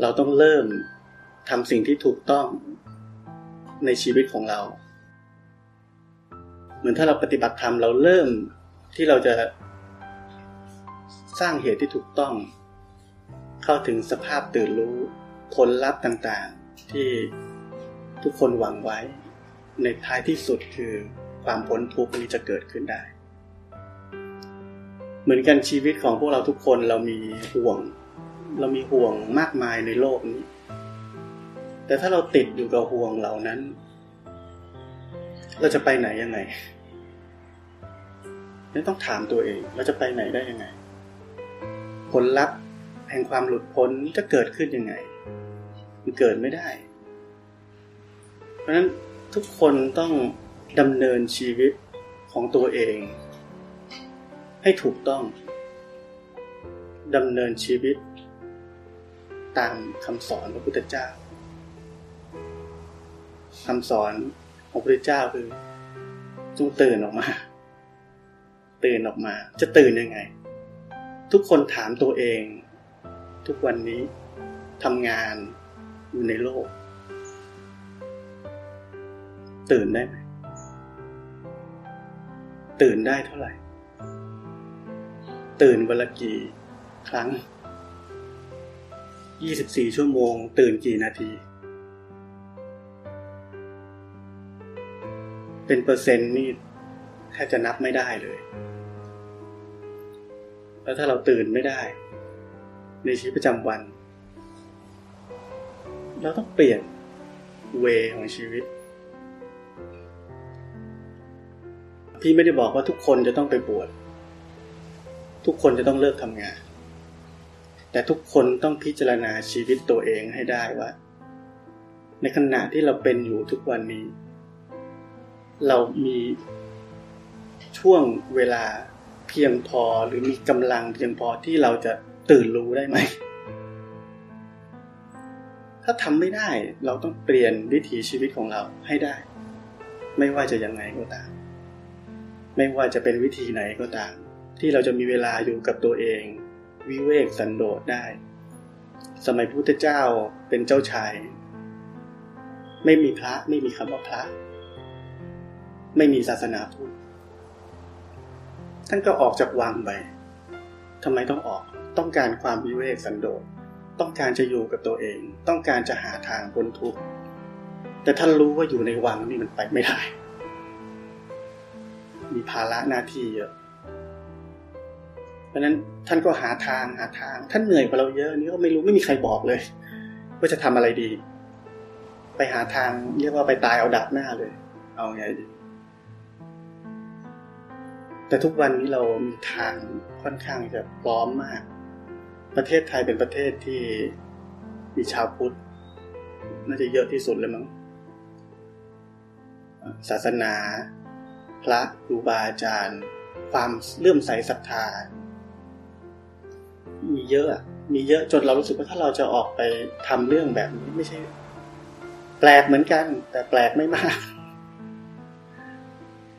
เราต้องเริ่มทำสิ่งที่ถูกต้องในชีวิตของเรา เหมือนถ้าเราปฏิบัติธรรมเราเริ่มที่เราจะสร้างเหตุที่ถูกต้อง เข้าถึงสภาพตื่นรู้ผลลัพธ์ต่างๆ ที่ทุกคนหวังไว้ ในท้ายที่สุดคือความพ้นทุกข์นี้จะเกิดขึ้นได้ เหมือนกันชีวิตของพวกเราทุกคนเรามีห่วง เรามีห่วงมากมายในโลกนี้ แต่ถ้าเราติดอยู่กับห่วงเหล่านั้น เราจะไปไหนยังไงนี่ต้องถามตัวเอง เราจะไปไหนได้ยังไง ผลลัพธ์แห่งความหลุดพ้นจะเกิดขึ้นยังไง มันเกิดไม่ได้ เพราะฉะนั้นทุกคนต้องดำเนินชีวิตของตัวเอง ให้ถูกต้องดำเนินชีวิต ตามคำสอนพระพุทธเจ้าคำสอนของพระพุทธเจ้าคือจงตื่นออกมา ตื่นออกมา จะตื่นยังไง ทุกคนถามตัวเอง ทุกวันนี้ทำงานอยู่ในโลก ตื่นได้ไหมตื่นได้เท่าไหร่ ตื่นวันละกี่ครั้ง 24 ชั่วโมง ตื่นกี่นาที เป็นเปอร์เซ็นต์นี่แทบจะนับไม่ได้เลย แล้วถ้าเราตื่นไม่ได้ ในชีวิตประจำวัน เราต้องเปลี่ยนเวของชีวิต พี่ไม่ได้บอกว่าทุกคนจะต้องไปบวชทุกคนจะต้องเลิกทำงาน แต่ทุกคนต้องพิจารณาชีวิตตัวเองให้ได้ว่า ในขณะที่เราเป็นอยู่ทุกวันนี้ เรามีช่วงเวลาเพียงพอหรือมีกำลังเพียงพอที่เราจะตื่นรู้ได้ไหม ถ้าทำไม่ได้เราต้องเปลี่ยนวิถีชีวิตของเราให้ได้ ไม่ว่าจะยังไงก็ตาม ไม่ว่าจะเป็นวิธีไหนก็ตาม ที่เราจะมีเวลาอยู่กับตัวเอง วิเวกสันโดษได้ สมัยพุทธเจ้าเป็นเจ้าชาย ไม่มีพระไม่มีคำว่าพระ ไม่มีศาสนาพุทธท่านก็ออกจากวังไปทำไมต้องออกต้องการความวิเวกสันโดษต้องการจะอยู่กับตัวเอง ต้องการจะหาทางพ้นทุกข์แต่ท่านรู้ว่าอยู่ในวังนี่มันไปไม่ได้ มีภาระหน้าที่เยอะ เพราะนั้นท่านก็หาทางหาทาง ท่านเหนื่อยกว่าเราเยอะนี่ก็ไม่รู้ไม่มีใครบอกเลยว่าจะทำอะไรดี ไปหาทางเรียกว่าไปตายเอาดับหน้าเลย เอาไงดีแต่ทุกวันนี้เรามีทางค่อนข้างจะพร้อมมาก ประเทศไทยเป็นประเทศที่มีชาวพุทธน่าจะเยอะที่สุดเลยมั้งศาสนา พระครูบาอาจารย์ ความเลื่อมใสศรัทธา มีเยอะมีเยอะจนเรารู้สึกว่าถ้าเราจะออกไปทำเรื่องแบบนี้ไม่ใช่ แปลกเหมือนกัน แต่แปลกไม่มาก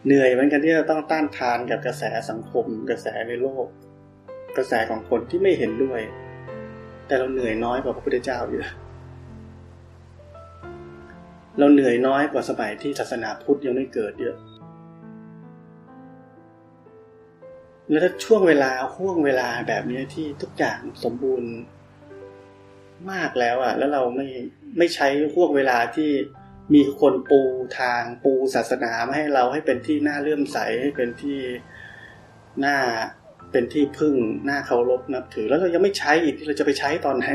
เหนื่อยเหมือนกันที่เราต้องต้านทานกับกระแสสังคม กระแสในโลก กระแสของคนที่ไม่เห็นด้วย แต่เราเหนื่อยน้อยกว่าพระพุทธเจ้าอยู่เราเหนื่อยน้อยกว่าสมัยที่ศาสนาพุทธยังไม่เกิดเยอะ แล้วถ้าช่วงเวลาห่วงเวลาแบบนี้ที่ทุกอย่างสมบูรณ์มากแล้วอะ แล้วเราไม่ไม่ใช้ห่วงเวลาที่มีคนปูทางปูศาสนามาให้เราให้เป็นที่น่าเลื่อมใสให้เป็นที่น่าเป็นที่พึ่งน่าเคารพนับถือ แล้วเรายังไม่ใช้อีกเราจะไปใช้ตอนไหน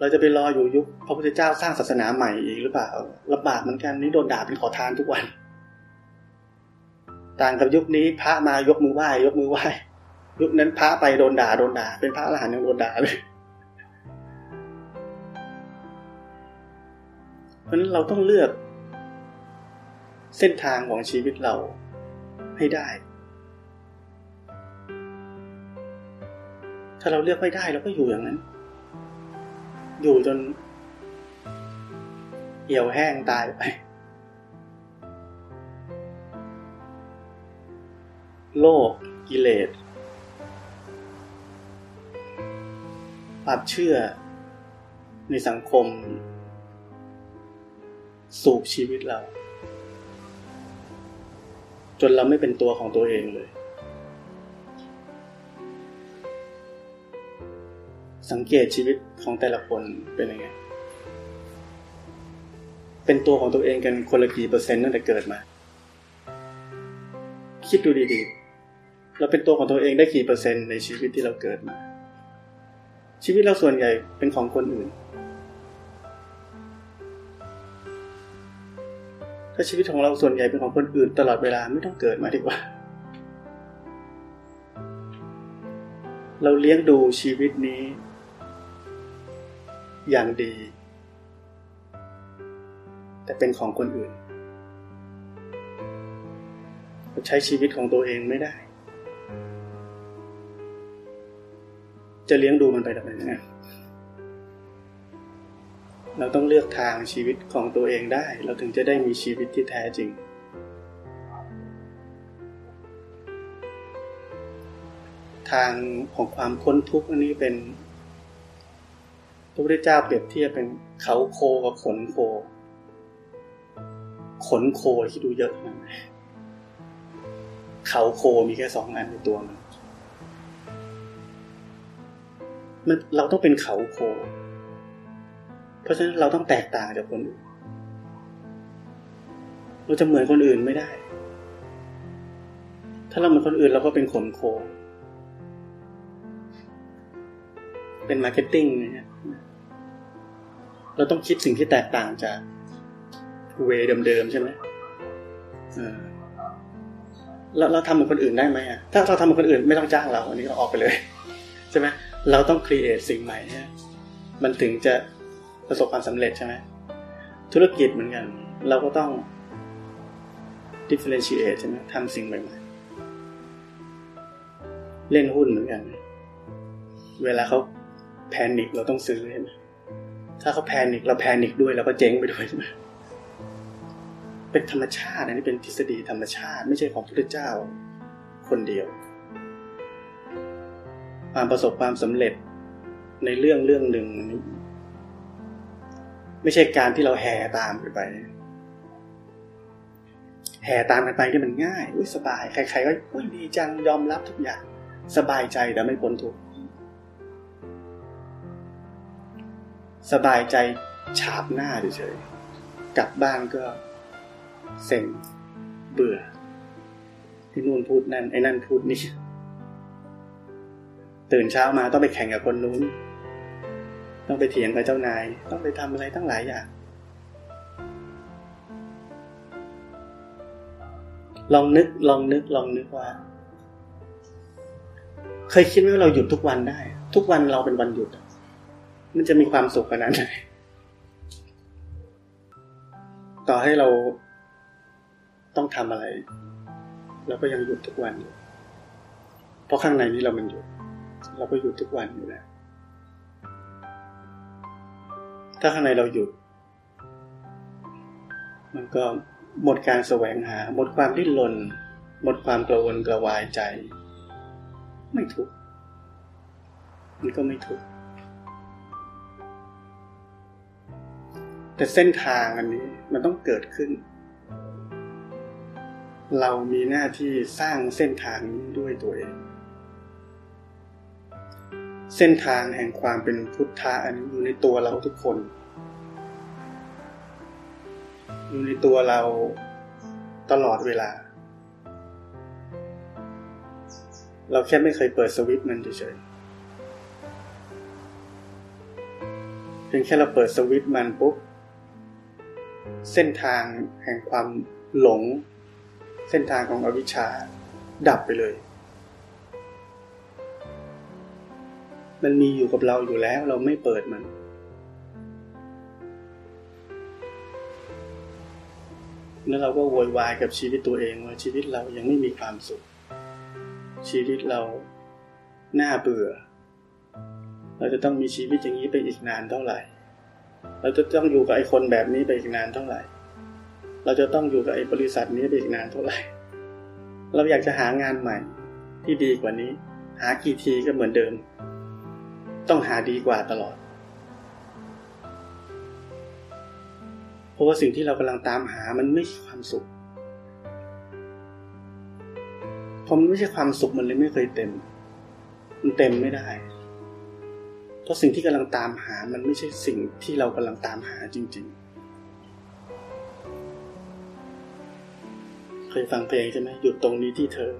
เราจะไปรออยู่ยุคพระพุทธเจ้าสร้างศาสนาใหม่อีกหรือเปล่าลำบากเหมือนกันนี่โดนด่าเป็นขอทานทุกวัน ต่างกับยุคนี้พระมายกมือไหว้ยกมือไหว้ยุคนั้นพระไปโดนด่าโดนด่า เป็นพระอรหันต์ยังโดนด่าเลยเพราะนั้นเราต้องเลือก เส้นทางของชีวิตเราให้ได้ ถ้าเราเลือกไม่ได้เราก็อยู่อย่างนั้น อยู่จนเหี่ยวแห้งตายไป โลภกิเลสความเชื่อในสังคม สูบชีวิตเรา จนเราไม่เป็นตัวของตัวเองเลย สังเกตชีวิตของแต่ละคนเป็นยังไง เป็นตัวของตัวเองกันคนละกี่เปอร์เซ็นต์ตั้งแต่เกิดมา คิดดูดีๆ เราเป็นตัวของตัวเองได้กี่เปอร์เซ็นต์ในชีวิตที่เราเกิดมา ชีวิตเราส่วนใหญ่เป็นของคนอื่น ถ้าชีวิตของเราส่วนใหญ่เป็นของคนอื่น ตลอดเวลาไม่ต้องเกิดมาดีกว่า เราเลี้ยงดูชีวิตนี้ อย่างดี แต่เป็นของคนอื่นเราใช้ชีวิตของตัวเองไม่ได้ จะเลี้ยงดูมันไปทำไมเนี่ยเราต้องเลือกทางชีวิตของตัวเองได้ เราถึงจะได้มีชีวิตที่แท้จริง ทางของความพ้นทุกข์อันนี้เป็นพระพุทธเจ้าเปรียบเทียบเป็นเขาโคกับขนโค ขนโคที่ดูเยอะนะเขาโคมีแค่สองอันในตัวมัน มันเราต้องเป็นเขาโค เพราะฉะนั้นเราต้องแตกต่างจากคนอื่น เราจะเหมือนคนอื่นไม่ได้ ถ้าเราเหมือนคนอื่นเราก็เป็นขนโค เป็น marketing เนี่ยเราต้องคิดสิ่งที่แตกต่างจาก way เดิมๆใช่ไหมเราเราทำเหมือนคนอื่นได้ไหมอะ ถ้าเราทำเหมือนคนอื่นไม่ต้องจ้างเรา อันนี้เราออกไปเลย ใช่ไหม เราต้อง create สิ่งใหม่เนี่ยมันถึงจะประสบความสำเร็จใช่ไหมธุรกิจเหมือนกัน เราก็ต้อง differentiate ใช่ไหมทำสิ่งใหม่ๆ เล่นหุ้นเหมือนกัน เวลาเขาแพนิคเราต้องซื้อใช่ไหมถ้าเขาแพนิคเราแพนิคด้วยเราก็เจ๊งไปด้วยใช่ไหมเป็นธรรมชาติอันนี้เป็นทฤษฎีธรรมชาติ ไม่ใช่ของพระเจ้าคนเดียว ความประสบความสำเร็จในเรื่องเรื่องหนึ่ง ไม่ใช่การที่เราแห่ตามไป แห่ตามกันไปที่มันง่ายอุ้ยสบาย ใคร ๆ ก็อุ้ยดีจังยอมรับทุกอย่าง สบายใจแต่ไม่พ้นทุกข์สบายใจฉาบหน้าเฉยๆกลับบ้านก็เซ็งเบื่อที่นู่นพูดนั่นไอ้นั่นพูดนี่ ตื่นเช้ามาต้องไปแข่งกับคนนู้น ต้องไปเถียงกับเจ้านาย ต้องไปทำอะไรตั้งหลายอย่างลองนึกลองนึกลองนึกว่า เคยคิดไหมว่าเราหยุดทุกวันได้ ทุกวันเราเป็นวันหยุด มันจะมีความสุขขนาดไหนต่อให้เราต้องทำอะไรเราก็ยังหยุดทุกวันอยู่เพราะข้างในนี้เรามันหยุด เราก็หยุดทุกวันอยู่แล้ว ถ้าข้างในเราหยุด มันก็หมดการแสวงหา หมดความดิ้นรน หมดความกระวนกระวายใจ ไม่ทุกมันก็ไม่ทุกแต่เส้นทางอันนี้มันต้องเกิดขึ้น เรามีหน้าที่สร้างเส้นทางนี้ด้วยตัวเอง เส้นทางแห่งความเป็นพุทธะอันนี้อยู่ในตัวเราทุกคน อยู่ในตัวเราตลอดเวลา เราแค่ไม่เคยเปิดสวิตช์มันเฉยๆเพียงแค่เราเปิดสวิตช์มันปุ๊บ เส้นทางแห่งความหลง เส้นทางของอวิชชาดับไปเลย มันมีอยู่กับเราอยู่แล้ว เราไม่เปิดมัน แล้วเราก็โวยวายกับชีวิตตัวเองว่าชีวิตเรายังไม่มีความสุข ชีวิตเราน่าเบื่อ เราจะต้องมีชีวิตอย่างนี้ไปอีกนานเท่าไหร่ เราจะต้องอยู่กับไอ้คนแบบนี้ไปอีกนานเท่าไหร่ เราจะต้องอยู่กับไอ้บริษัทนี้ไปอีกนานเท่าไหร่ เราอยากจะหางานใหม่ที่ดีกว่านี้ หากี่ทีก็เหมือนเดิม ต้องหาดีกว่าตลอด เพราะว่าสิ่งที่เรากำลังตามหามันไม่ใช่ความสุขพอมันไม่ใช่ความสุขมันเลยไม่เคยเต็ม มันเต็มไม่ได้ เพราะสิ่งที่กำลังตามหามันไม่ใช่สิ่งที่เรากำลังตามหาจริง ๆ เคยฟังเพลงใช่ไหมหยุดตรงนี้ที่เธอ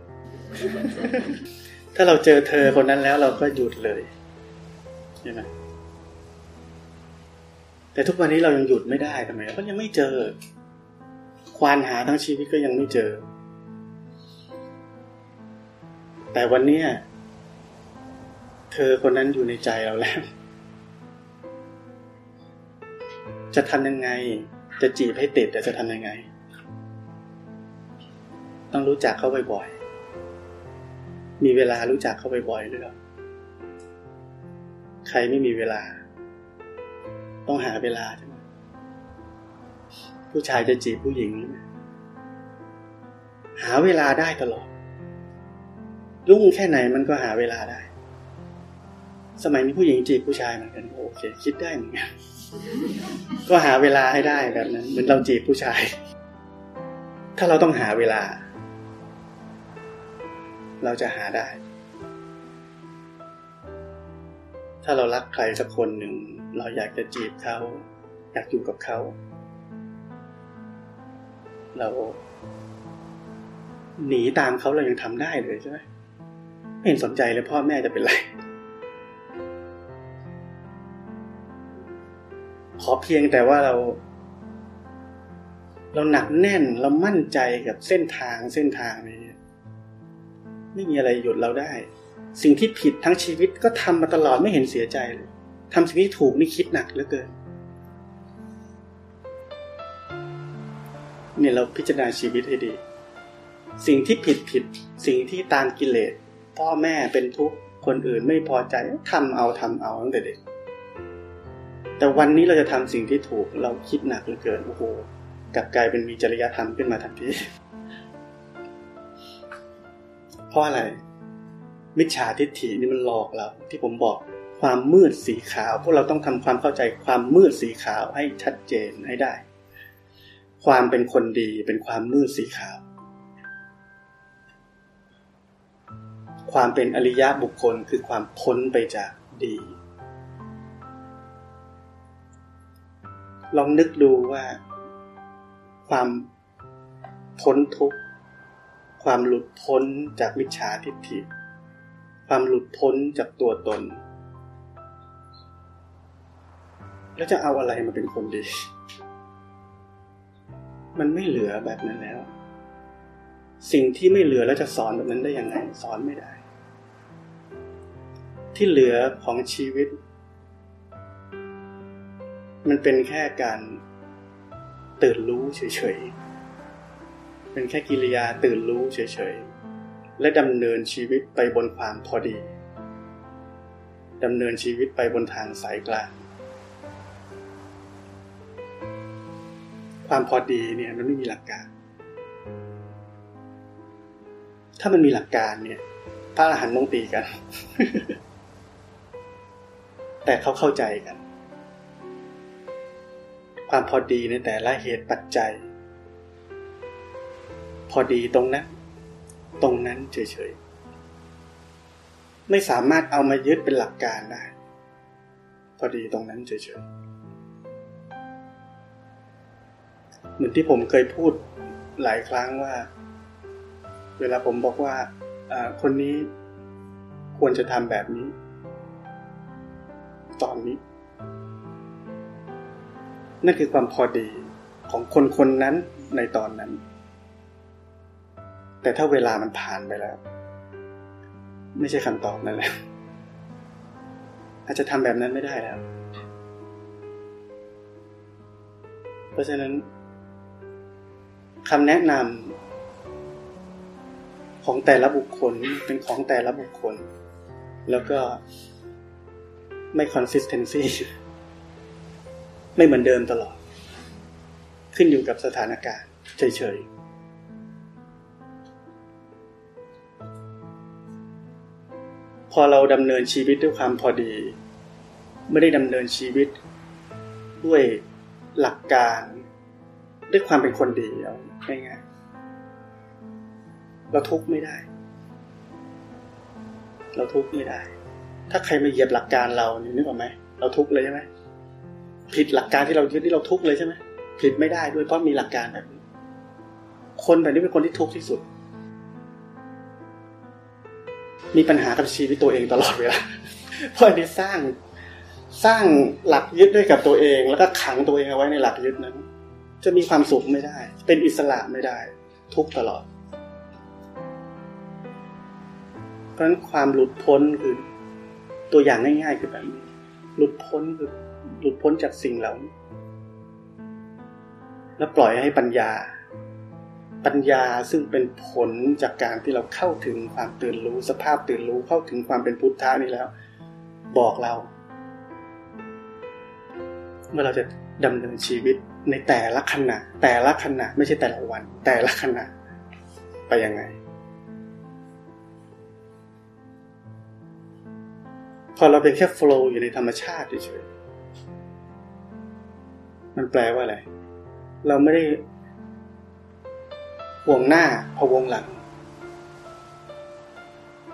ถ้าเราเจอเธอคนนั้นแล้วเราก็หยุดเลย ใช่ไหมแต่ทุกวันนี้เรายังหยุดไม่ได้ทำไมเพราะยังไม่เจอ ควานหาทั้งชีวิตก็ยังไม่เจอ แต่วันนี้เธอคนนั้นอยู่ในใจเราแล้ว จะทำยังไง จะจีบให้ติดแต่จะทำยังไง ต้องรู้จักเขาบ่อยๆมีเวลารู้จักเขาบ่อยๆหรือเปล่า ใครไม่มีเวลา ต้องหาเวลาใช่ไหมผู้ชายจะจีบผู้หญิง หาเวลาได้ตลอด ยุ่งแค่ไหนมันก็หาเวลาได้ สมัยนี้ผู้หญิงจีบผู้ชายเหมือนกันโอเค คิดได้เหมือนกันก็หาเวลาให้ได้แบบนั้น เหมือนเราจีบผู้ชาย ถ้าเราต้องหาเวลา เราจะหาได้ ถ้าเรารักใครสักคนหนึ่ง เราอยากจะจีบเขา อยากอยู่กับเขา เราหนีตามเขาเรายังทำได้เลยใช่ไหมไม่เห็นสนใจเลยพ่อแม่จะเป็นไร ขอเพียงแต่ว่าเรา เราหนักแน่นเรามั่นใจกับเส้นทางเส้นทางนี้ ไม่มีอะไรหยุดเราได้ สิ่งที่ผิดทั้งชีวิตก็ทำมาตลอดไม่เห็นเสียใจเลยทำสิ่งที่ถูกนี่คิดหนักเหลือเกินเนี่ยเราพิจารณาชีวิตให้ดี สิ่งที่ผิดผิด สิ่งที่ตามกิเลส พ่อแม่เป็นทุกข์คนอื่นไม่พอใจทำเอาทำเอาตั้งแต่เด็ก แต่วันนี้เราจะทำสิ่งที่ถูกเราคิดหนักเหลือเกินโอ้โหกลับกลายเป็นมีจริยธรรมขึ้นมาทันทีเพราะอะไร มิจฉาทิฏฐินี่มันหลอกเราที่ผมบอกความมืดสีขาว พวกเราต้องทำความเข้าใจความมืดสีขาวให้ชัดเจนให้ได้ ความเป็นคนดีเป็นความมืดสีขาว ความเป็นอริยะบุคคลคือความพ้นไปจากดี ลองนึกดูว่า ความพ้นทุกข์ความหลุดพ้นจากมิจฉาทิฏฐิ ความหลุดพ้นจากตัวตน แล้วจะเอาอะไรมาเป็นคนดี มันไม่เหลือแบบนั้นแล้ว สิ่งที่ไม่เหลือแล้วจะสอนแบบนั้นได้ยังไง สอนไม่ได้ ที่เหลือของชีวิต มันเป็นแค่การตื่นรู้เฉยๆ เป็นแค่กิริยาตื่นรู้เฉยๆ และดำเนินชีวิตไปบนความพอดีดำเนินชีวิตไปบนทางสายกลาง ความพอดีเนี่ยมันไม่มีหลักการ ถ้ามันมีหลักการเนี่ยพระอรหันต์ต้องตีกัน แต่เขาเข้าใจกัน ความพอดีในแต่ละเหตุปัจจัย พอดีตรงนั้น ตรงนั้นเฉยๆ ไม่สามารถเอามายึดเป็นหลักการได้ พอดีตรงนั้นเฉยๆ เหมือนที่ผมเคยพูดหลายครั้งว่า เวลาผมบอกว่าคนนี้ควรจะทำแบบนี้ ตอนนี้ นั่นคือความพอดีของคนคนนั้นในตอนนั้น แต่ถ้าเวลามันผ่านไปแล้ว ไม่ใช่คำตอบนั่นแหละอาจจะทำแบบนั้นไม่ได้แล้ว เพราะฉะนั้นคำแนะนำของแต่ละบุคคลเป็นของแต่ละบุคคล แล้วก็ไม่ consistency ไม่เหมือนเดิมตลอด ขึ้นอยู่กับสถานการณ์เฉยๆ พอเราดำเนินชีวิตด้วยความพอดี ไม่ได้ดำเนินชีวิต ด้วยหลักการ ด้วยความเป็นคนดีเอาง่ายๆเราทุกข์ไม่ได้ เราทุกข์ไม่ได้ ถ้าใครมาเหยียบหลักการเรานี่นึกออกไหมเราทุกข์เลยใช่ไหมผิดหลักการที่เรายึดที่เราทุกข์เลยใช่ไหมผิดไม่ได้ด้วยเพราะมีหลักการแบบนี้ คนแบบนี้เป็นคนที่ทุกข์ที่สุด มีปัญหากับชีวิตตัวเองตลอดเวลาเพราะอันนี้สร้างสร้างหลักยึดด้วยกับตัวเอง แล้วก็ขังตัวเองเอาไว้ในหลักยึดนั้น จะมีความสุขไม่ได้ เป็นอิสระไม่ได้ ทุกตลอด เพราะฉะนั้นความหลุดพ้นคือตัวอย่างง่ายๆคือแบบนี้ หลุดพ้นคือหลุดพ้นจากสิ่งเหล่านี้แล้วปล่อยให้ปัญญา ปัญญาซึ่งเป็นผลจากการที่เราเข้าถึงความตื่นรู้สภาพตื่นรู้เข้าถึงความเป็นพุทธะนี่แล้ว บอกเรา เมื่อเราจะดำเนินชีวิตในแต่ละขณะ แต่ละขณะไม่ใช่แต่ละวัน แต่ละขณะ ไปยังไง พอเราเป็นแค่โฟล์อยู่ในธรรมชาติเฉยๆมันแปลว่าอะไรเราไม่ได้ วงหน้าพะวงหลัง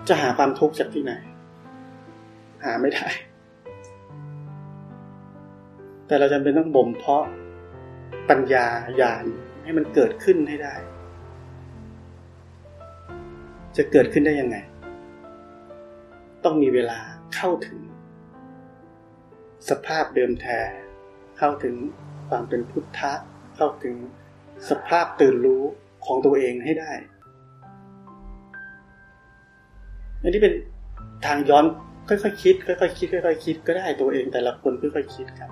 จะหาความทุกข์จากที่ไหน หาไม่ได้ แต่เราจำเป็นต้องบ่มเพาะปัญญาญาณให้มันเกิดขึ้นให้ได้ จะเกิดขึ้นได้ยังไง ต้องมีเวลาเข้าถึง สภาพเดิมแท้ เข้าถึงความเป็นพุทธะ เข้าถึงสภาพตื่นรู้ ของตัวเองให้ได้อันนี้เป็นทางย้อนค่อยๆคคิดค่อยๆคคิดค่อยๆคิดก็ได้ตัวเองแต่ละคนค่อยๆคคิดครับ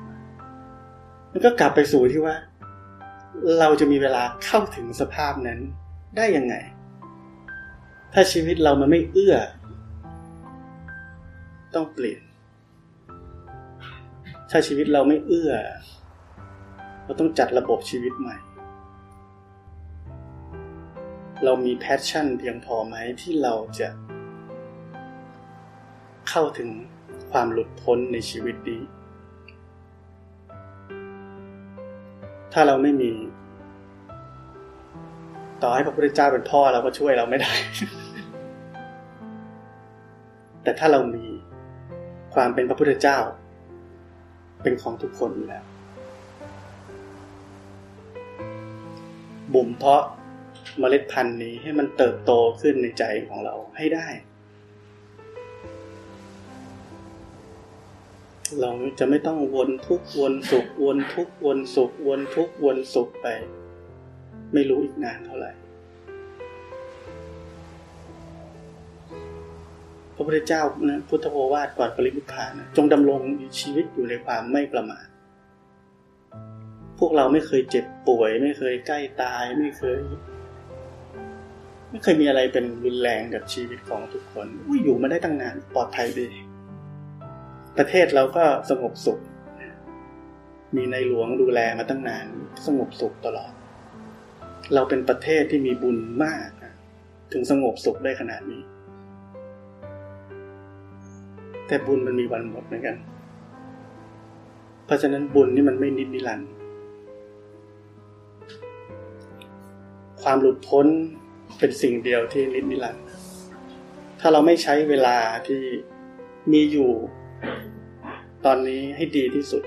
มันก็กลับไปสู่ที่ว่า เราจะมีเวลาเข้าถึงสภาพนั้นได้ยังไง ถ้าชีวิตเรามันไม่เอื้อ ต้องเปลี่ยน ถ้าชีวิตเราไม่เอื้อ เราต้องจัดระบบชีวิตใหม่ เรามี passion เพียงพอไหมที่เราจะ เข้าถึงความหลุดพ้นในชีวิตนี้ ถ้าเราไม่มี ต่อให้พระพุทธเจ้าเป็นพ่อเราก็ช่วยเราไม่ได้ แต่ถ้าเรามีความเป็นพระพุทธเจ้า เป็นของทุกคนอยู่แล้วบ่มเพาะ เมล็ดพันธุ์นี้ให้มันเติบโตขึ้นในใจของเราให้ได้ เราจะไม่ต้องวนทุกวนสุขวนทุกวนสุขวนทุกวนสุขไป ไม่รู้อีกนานเท่าไหร่พระพุทธเจ้านะพุทธโอวาทก่อนปรินิพพานะจงดำรงชีวิตอยู่ในความไม่ประมาทพวกเราไม่เคยเจ็บป่วย ไม่เคยใกล้ตายไม่เคย ไม่เคยมีอะไรเป็นรุนแรงกับชีวิตของทุกคนอุ้ยอยู่มาได้ตั้งนานปลอดภัยดี ประเทศเราก็สงบสุข มีในหลวงดูแลมาตั้งนานสงบสุขตลอด เราเป็นประเทศที่มีบุญมาก ถึงสงบสุขได้ขนาดนี้ แต่บุญมันมีวันหมดเหมือนกัน เพราะฉะนั้นบุญนี่มันไม่นิดนิรันดร์ความหลุดพ้น เป็นสิ่งเดียวที่นิดนิรันดร์ถ้าเราไม่ใช้เวลาที่มีอยู่ตอนนี้ให้ดีที่สุด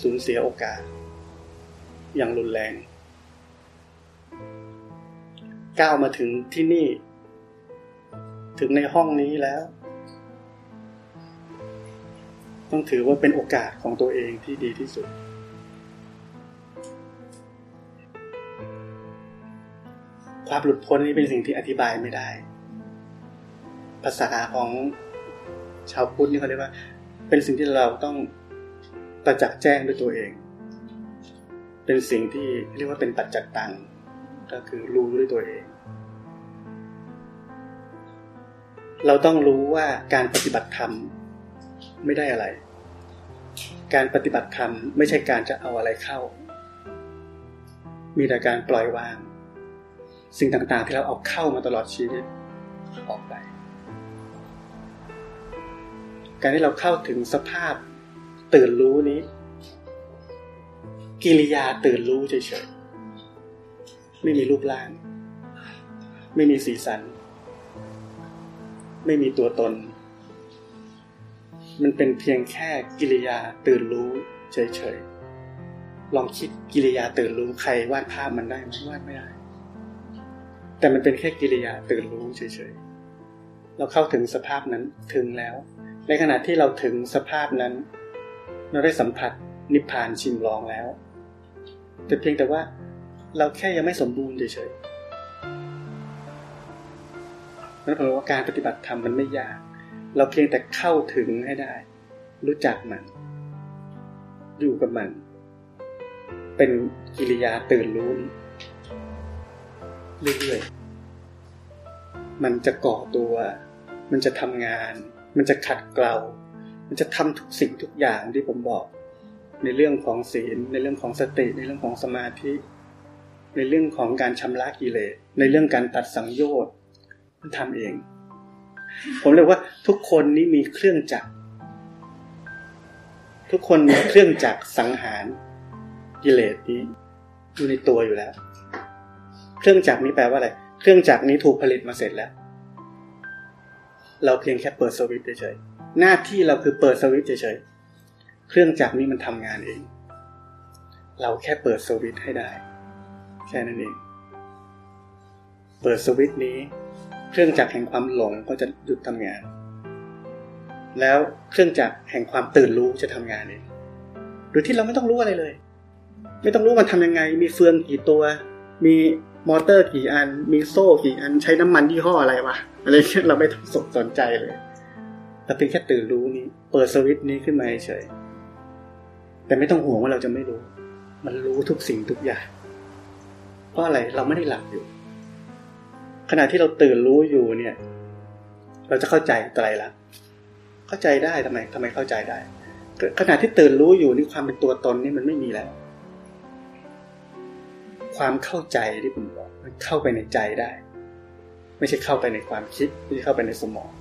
สูญเสียโอกาส อย่างรุนแรง ก้าวมาถึงที่นี่ ถึงในห้องนี้แล้ว ต้องถือว่าเป็นโอกาสของตัวเองที่ดีที่สุด ความหลุดพ้นนี้เป็นสิ่งที่อธิบายไม่ได้ ภาษาของชาวพุทธนี่เขาเรียกว่า เป็นสิ่งที่เราต้องประจักษ์แจ้งด้วยตัวเอง เป็นสิ่งที่เรียกว่าเป็นปัจจักตังก็คือรู้ด้วยตัวเอง เราต้องรู้ว่าการปฏิบัติธรรมไม่ได้อะไร การปฏิบัติธรรมไม่ใช่การจะเอาอะไรเข้า มีแต่การปล่อยวาง สิ่งต่างๆ ที่เราเอาเข้ามาตลอดชีวิตออกไป การที่เราเข้าถึงสภาพตื่นรู้นี้ กิริยาตื่นรู้เฉยๆไม่มีรูปร่าง ไม่มีสีสัน ไม่มีตัวตน มันเป็นเพียงแค่กิริยาตื่นรู้เฉยๆลองคิดกิริยาตื่นรู้ใครวาดภาพมันได้ไหมวาดไม่ได้ แต่มันเป็นแค่กิริยาตื่นรู้เฉยๆ เราเข้าถึงสภาพนั้นถึงแล้ว ในขณะที่เราถึงสภาพนั้น เราได้สัมผัสนิพพานชิมลองแล้ว แต่เพียงแต่ว่าเราแค่ยังไม่สมบูรณ์เฉยๆนั่นแปลว่าการปฏิบัติธรรมมันไม่ยาก เราเพียงแต่เข้าถึงให้ได้ รู้จักมัน อยู่กับมัน เป็นกิริยาตื่นรู้ เรื่อยๆ มันจะก่อตัว มันจะทำงาน มันจะขัดเกลา มันจะทำทุกสิ่งทุกอย่างที่ผมบอก ในเรื่องของศีล ในเรื่องของสติ ในเรื่องของสมาธิ ในเรื่องของการชำระกิเลส ในเรื่องการตัดสังโยชน์ มันทำเอง ผมเรียกว่าทุกคนนี้มีเครื่องจักร ทุกคนมีเครื่องจักรสังหารกิเลสนี้อยู่ในตัวอยู่แล้ว เครื่องจักรนี้แปลว่าอะไร เครื่องจักรนี้ถูกผลิตมาเสร็จแล้ว เราเพียงแค่เปิดสวิตช์เฉยๆหน้าที่เราคือเปิดสวิตช์เฉยๆเครื่องจักรนี้มันทำงานเอง เราแค่เปิดสวิตช์ให้ได้ แค่นั้นเอง เปิดสวิตช์นี้ เครื่องจักรแห่งความหลงก็จะหยุดทำงาน แล้วเครื่องจักรแห่งความตื่นรู้จะทำงานเองโดยที่เราไม่ต้องรู้อะไรเลย ไม่ต้องรู้มันทำยังไง มีเฟืองกี่ตัว มี มอเตอร์กี่อัน มีโซ่กี่อันใช้น้ำมันยี่ห้ออะไรวะอะไรเงี้ยเราไม่ต้องสนใจเลยเราเพียงแค่ตื่นรู้นี้ เปิดสวิตช์นี้ขึ้นมาเฉยแต่ไม่ต้องห่วงว่าเราจะไม่รู้ มันรู้ทุกสิ่งทุกอย่าง เพราะอะไรเราไม่ได้หลับอยู่ ขณะที่เราตื่นรู้อยู่เนี่ย เราจะเข้าใจไตรลักษณ์เข้าใจได้ทำไมทำไมเข้าใจได้ขณะที่ตื่นรู้อยู่นี่ความเป็นตัวตนนี่มันไม่มีแล้ว ความเข้าใจที่ผมบอกมันเข้าไปในใจได้ ไม่ใช่เข้าไปในความคิด ไม่ใช่เข้าไปในสมอง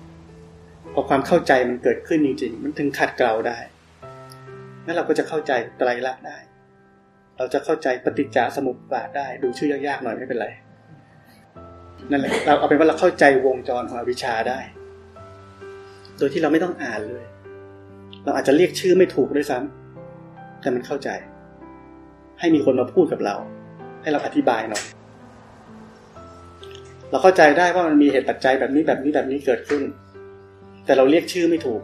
พอความเข้าใจมันเกิดขึ้นจริง ๆ มันถึงขัดเกลาได้ แล้วเราก็จะเข้าใจไตรลักษณ์ได้ เราจะเข้าใจปฏิจจสมุปบาทได้ ดูชื่อยากๆหน่อยไม่เป็นไรนั่นแหละเราเอาเป็นว่าเราเข้าใจวงจรของอวิชชาได้ โดยที่เราไม่ต้องอ่านเลย เราอาจจะเรียกชื่อไม่ถูกด้วยซ้ำแต่มันเข้าใจ ให้มีคนมาพูดกับเรา ให้เราอธิบายหน่อยเราเข้าใจได้ว่ามันมีเหตุปัจจัยแบบนี้แบบนี้แบบนี้เกิดขึ้น แต่เราเรียกชื่อไม่ถูก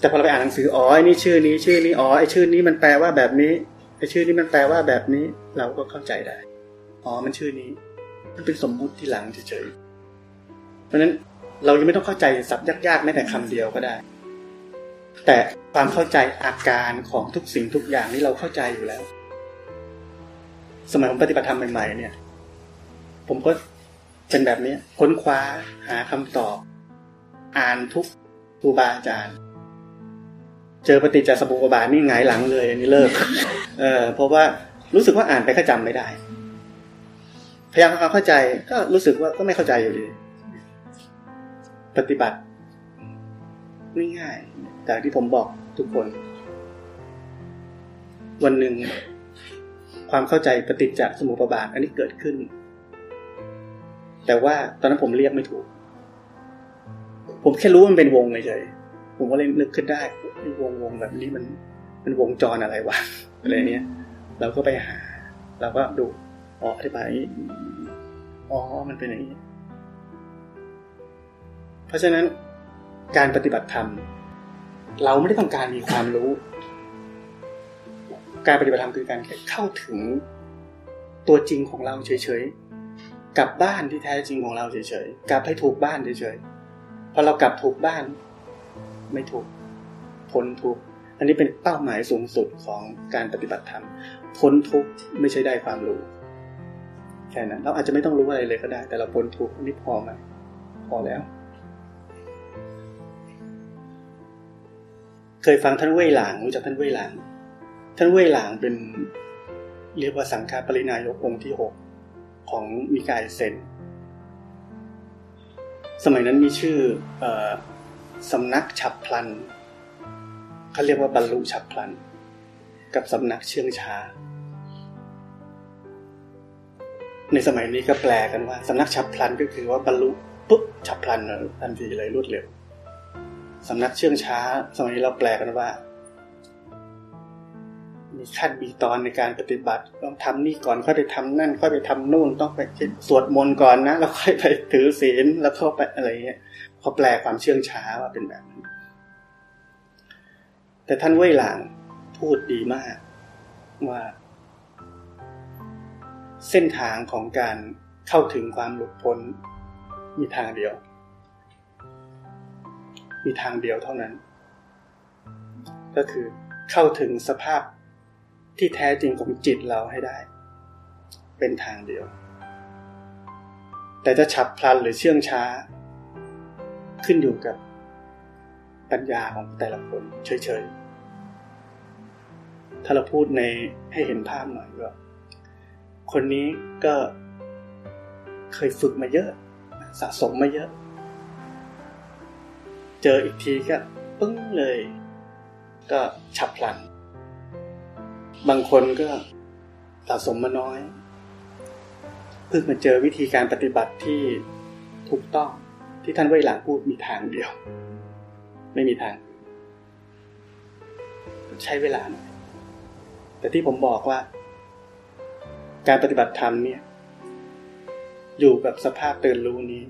แต่พอเราไปอ่านหนังสืออ๋อไอ้นี่ชื่อนี้ ชื่อนี้อ๋อไอ้ชื่อนี้มันแปลว่าแบบนี้ไอ้ชื่อนี้มันแปลว่าแบบนี้ เราก็เข้าใจได้อ๋อมันชื่อนี้ มันเป็นสมมุติที่หลังเฉยๆเพราะนั้นเรายังไม่ต้องเข้าใจศัพท์ยากๆแม้แต่คำเดียวก็ได้ แต่ความเข้าใจอาการของทุกสิ่งทุกอย่างนี่เราเข้าใจอยู่แล้ว สมัยผมปฏิบัติธรรมใหม่ๆเนี่ย ผมก็เป็นแบบนี้ค้นคว้าหาคำตอบ อ่านทุกครูบาอาจารย์ เจอปฏิจจสมุปบาทนี่ไงายหลังเลย อันนี้เลิก เออเพราะว่ารู้สึกว่าอ่านไปก็จำไม่ได้ พยายามทำความเข้าใจก็รู้สึกว่าก็ไม่เข้าใจอยู่ดีปฏิบัติง่ายๆจากที่ผมบอกทุกคน วันหนึ่ง ความเข้าใจปฏิจจสมุปบาทอันนี้เกิดขึ้น แต่ว่าตอนนั้นผมเรียกไม่ถูก ผมแค่รู้มันเป็นวงเฉยผมก็เลยนึกขึ้นได้วงวงแบบนี้มันมันวงจรอะไรวะอะไรเนี้ย เราก็ไปหา เราก็ดูอ๋ออธิบายอ๋อมันเป็นอย่างนี้ เพราะฉะนั้นการปฏิบัติธรรม เราไม่ได้ต้องการมีความรู้ การปฏิบัติธรรมคือการเข้าถึงตัวจริงของเราเฉยๆ กลับบ้านที่แท้จริงของเราเฉยๆ กลับให้ถูกบ้านเฉยๆ พอเรากลับถูกบ้าน ไม่ถูกพ้นทุก อันนี้เป็นเป้าหมายสูงสุดของการปฏิบัติธรรม พ้นทุกไม่ใช่ได้ความรู้ แค่นั้น เราอาจจะไม่ต้องรู้อะไรเลยก็ได้ แต่เราพ้นทุกอันนี้พอไหมพอแล้ว เคยฟังท่านเว่ยหลางรู้จักท่านเว่ยหลาง ท่านเว่ยหลางเป็นเรียกว่าสังฆปรินายกองค์ที่หกของมิกายเซน สมัยนั้นมีชื่ออสำนักฉับพลันเขาเรียกว่าบรรลุฉับพลัน กับสำนักเชื่องช้า ในสมัยนี้ก็แปลกันว่าสำนักฉับพลันก็คือว่าบรรลุปุ๊บฉับพลันทันทีเลยรวดเร็วสำนักเชื่องช้า สมัยนี้เราแปลกันว่า มีขั้นมีตอนในการปฏิบัติ ต้องทำนี่ก่อนค่อยไปทำนั่นค่อยไปทำนู่นต้องไปสวดมนต์ก่อนนะแล้วค่อยไปถือศีลแล้วเข้าไปอะไรเงี้ยเขาแปลความเชื่องช้าว่าเป็นแบบนั้นแต่ท่านเว่ยหลางพูดดีมากว่า เส้นทางของการเข้าถึงความหลุดพ้นมีทางเดียว มีทางเดียวเท่านั้น ก็คือเข้าถึงสภาพ ที่แท้จริงของจิตเราให้ได้ เป็นทางเดียว แต่จะฉับพลันหรือเชื่องช้า ขึ้นอยู่กับปัญญาของแต่ละคนเฉยๆ ถ้าเราพูดในให้เห็นภาพหน่อยก็คนนี้ก็เคยฝึกมาเยอะ สะสมมาเยอะ เจออีกทีก็ปึ้งเลย ก็ฉับพลัน บางคนก็สะสมมาน้อย เพิ่งมาเจอวิธีการปฏิบัติที่ถูกต้องที่ท่านไวหลังพูดมีทางเดียว ไม่มีทาง ใช้เวลาหน่อยแต่ที่ผมบอกว่า การปฏิบัติธรรมเนี่ย อยู่กับสภาพตื่นรู้นี้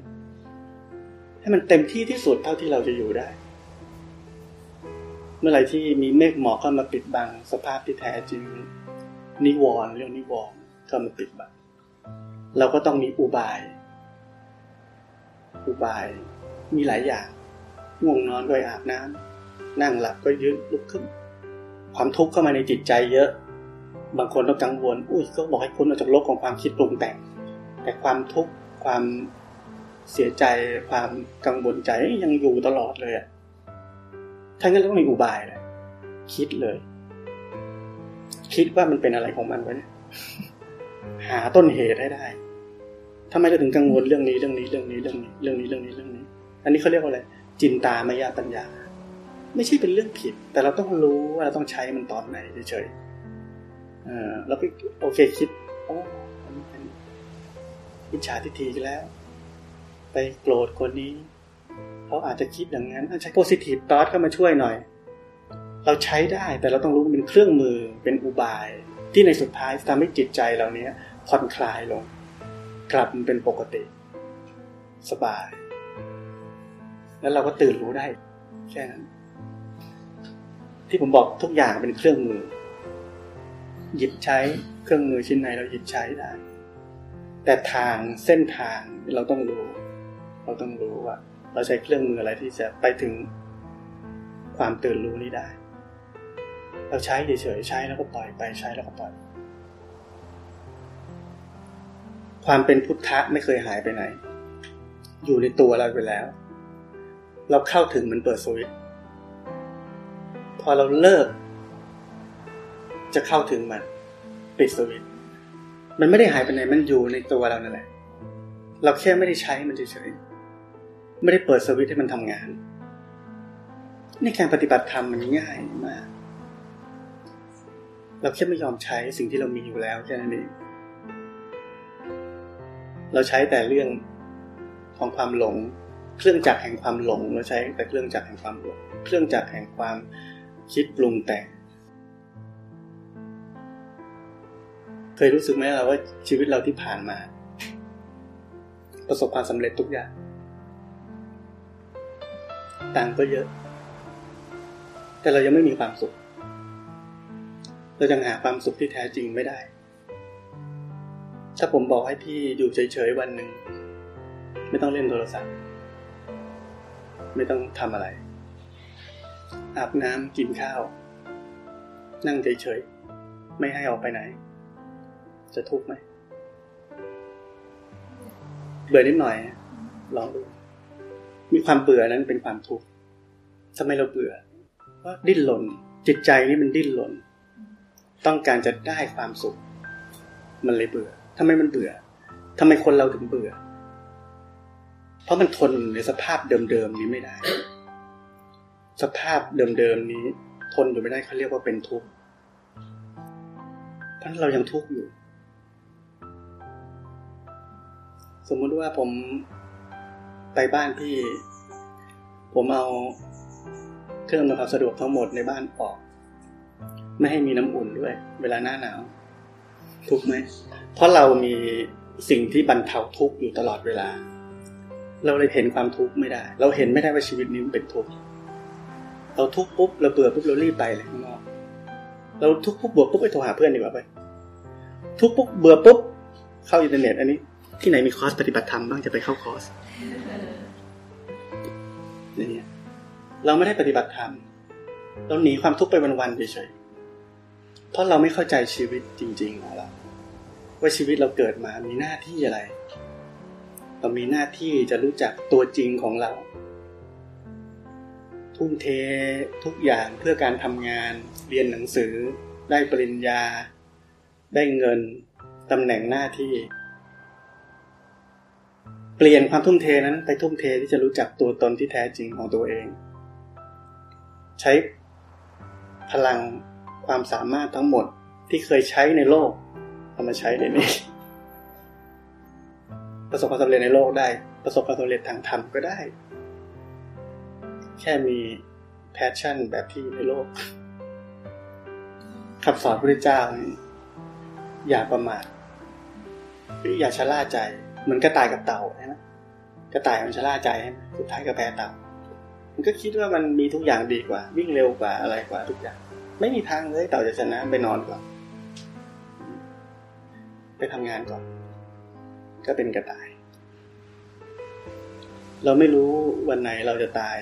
ให้มันเต็มที่ที่สุดเท่าที่เราจะอยู่ได้ มื่อไรที่มีเมฆหมอกเข้ามาปิดบังสภาพที่แท้จริง นิวรณ์เรื่องนิวรณ์เข้ามาปิดบังเราก็ต้องมีอุบาย อุบายมีหลายอย่างง่วงนอนก็อาบน้ำนั่งหลับก็ยืนลุกขึ้น ความทุกข์เข้ามาในจิตใจเยอะ บางคนต้องกังวล อุ้ยก็บอกให้พ้นออกจากโลกของความคิดปรุงแต่ง แต่ความทุกข์ความเสียใจความกังวลใจยังอยู่ตลอดเลยอะ ท่านก็ต้องมีอุบายเลยคิดเลย คิดว่ามันเป็นอะไรของมันวะเนี่ยหาต้นเหตุให้ได้ทำไมจะถึงกังวลเรื่องนี้เรื่องนี้เรื่องนี้เรื่องนี้เรื่องนี้เรื่องนี้เรื่องนี้ อันนี้เขาเรียกว่าอะไร จินตามายาปัญญา ไม่ใช่เป็นเรื่องผิด แต่เราต้องรู้ว่าเราต้องใช้มันตอนไหนเฉยๆเออเราก็โอเคคิดโอ้มันเป็นวิชาทิฏฐิแล้ว ไปโกรธคนนี้ เขาอาจจะคิดอย่างนั้นใช้ positive thought เข้ามาช่วยหน่อย เราใช้ได้แต่เราต้องรู้มันเป็นเครื่องมือเป็นอุบาย ที่ในสุดท้ายทำให้จิตใจเราเนี้ยผ่อนคลายลง กลับมันเป็นปกติ สบาย แล้วเราก็ตื่นรู้ได้ แค่นั้น ที่ผมบอกทุกอย่างเป็นเครื่องมือ หยิบใช้เครื่องมือชิ้นไหนเราหยิบใช้ได้ แต่ทางเส้นทางเราต้องรู้ เราต้องรู้ว่า เราใช้เครื่องมืออะไรที่จะไปถึงความตื่นรู้นี้ได้ เราใช้เฉยๆใช้แล้วก็ปล่อยไปใช้แล้วก็ปล่อย ความเป็นพุทธะไม่เคยหายไปไหน อยู่ในตัวเราไปแล้ว เราเข้าถึงมันเปิดสวิตพอเราเลิก จะเข้าถึงมัน ปิดสวิตมันไม่ได้หายไปไหนมันอยู่ในตัวเรานั่นแหละ เราแค่ไม่ได้ใช้มันเฉยๆ ไม่ได้เปิดสวิตให้มันทำงาน ในการปฏิบัติธรรมมันง่ายมาก เราแค่ไม่ยอมใช้สิ่งที่เรามีอยู่แล้วแค่นั้นเอง เราใช้แต่เรื่องของความหลง เครื่องจักรแห่งความหลง เราใช้แต่เครื่องจักรแห่งความหลง เครื่องจักรแห่งความคิดปรุงแต่ง เคยรู้สึกไหมเราว่าชีวิตเราที่ผ่านมา ประสบความสำเร็จทุกอย่าง ตังก็เยอะ แต่เรายังไม่มีความสุข เรายังหาความสุขที่แท้จริงไม่ได้ ถ้าผมบอกให้พี่อยู่เฉยๆวันหนึ่ง ไม่ต้องเล่นโทรศัพท์ ไม่ต้องทำอะไร อาบน้ำกินข้าว นั่งเฉยๆไม่ให้ออกไปไหน จะทุกข์ไหมเบื่อนิดหน่อยลองดู มีความเบื่อนั้นเป็นความทุกข์ทำไมเราเบื่อเพราะดิ้นรนจิตใจนี่มันดิ้นรนต้องการจะได้ความสุข มันเลยเบื่อทำไมมันเบื่อทำไมคนเราถึงเบื่อ เพราะมันทนในสภาพเดิมๆนี้ไม่ได้ สภาพเดิมๆนี้ ทนอยู่ไม่ได้เขาเรียกว่าเป็นทุกข์เพราะเรายังทุกข์อยู่ สมมุติว่าผม ไปบ้านพี่ ผมเอาเครื่องทำความสะดวกทั้งหมดในบ้านออก ไม่ให้มีน้ำอุ่นด้วย เวลาหน้าหนาวทุกข์ไหม เพราะเรามีสิ่งที่บรรเทาทุกข์อยู่ตลอดเวลา เราเลยเห็นความทุกข์ไม่ได้ เราเห็นไม่ได้ว่าชีวิตนี้มันเป็นทุกข์เราทุกข์ปุ๊บเราเบื่อปุ๊บเรารีบไปเลยข้างนอกเราทุกข์ปุ๊บเบื่อปุ๊บไปโทรหาเพื่อนดีกว่าไป ทุกข์ปุ๊บเบื่อปุ๊บเข้าอินเทอร์เน็ตอันนี้ ที่ไหนมีคอร์สปฏิบัติธรรมบ้างจะไปเข้าคอร์ส เงี้ยเราไม่ได้ปฏิบัติธรรมเราหนีความทุกข์ไปวันๆเฉยๆเพราะเราไม่เข้าใจชีวิตจริง ๆ ของเรา ว่าชีวิตเราเกิดมามีหน้าที่อะไร เรามีหน้าที่จะรู้จักตัวจริงของเรา ทุ่มเททุกอย่างเพื่อการทำงาน เรียนหนังสือ ได้ปริญญา ได้เงินตำแหน่งหน้าที่ เปลี่ยนความทุ่มเทนั้นไปทุ่มเทที่จะรู้จักตัวตนที่แท้จริงของตัวเอง ใช้พลังความสามารถทั้งหมดที่เคยใช้ในโลกเอามาใช้ในนี้ ประสบความสำเร็จในโลกได้ ประสบความสำเร็จทางธรรมก็ได้ แค่มี passion แบบที่ในโลกคำสอนพระเจ้า อย่าประมาทอย่าชะล่าใจ มือนกระต่ายกับเต่าใช่ไหมกระต่ายมันชะล่าใจใช่ไหมสุดท้ายก็แพ้เต่า มันก็คิดว่ามันมีทุกอย่างดีกว่า วิ่งเร็วกว่าอะไรกว่าทุกอย่าง ไม่มีทางเลยเต่าจะชนะไปนอนก่อนไปทำงานก่อน ก็เป็นกระต่าย เราไม่รู้วันไหนเราจะตาย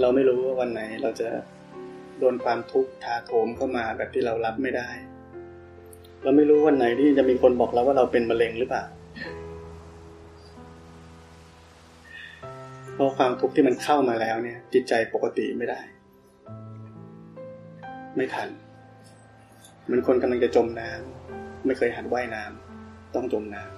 เราไม่รู้ว่าวันไหนเราจะโดนความทุกข์ถาโถมเข้ามาแบบที่เรารับไม่ได้ เราไม่รู้วันไหนที่จะมีคนบอกเราว่าเราเป็นมะเร็งหรือเปล่าเพราะความทุกข์ที่มันเข้ามาแล้วเนี่ย จิตใจปกติไม่ได้ ไม่ทัน มันคนกำลังจะจมน้ำไม่เคยหัดว่ายน้ำต้องจมน้ำ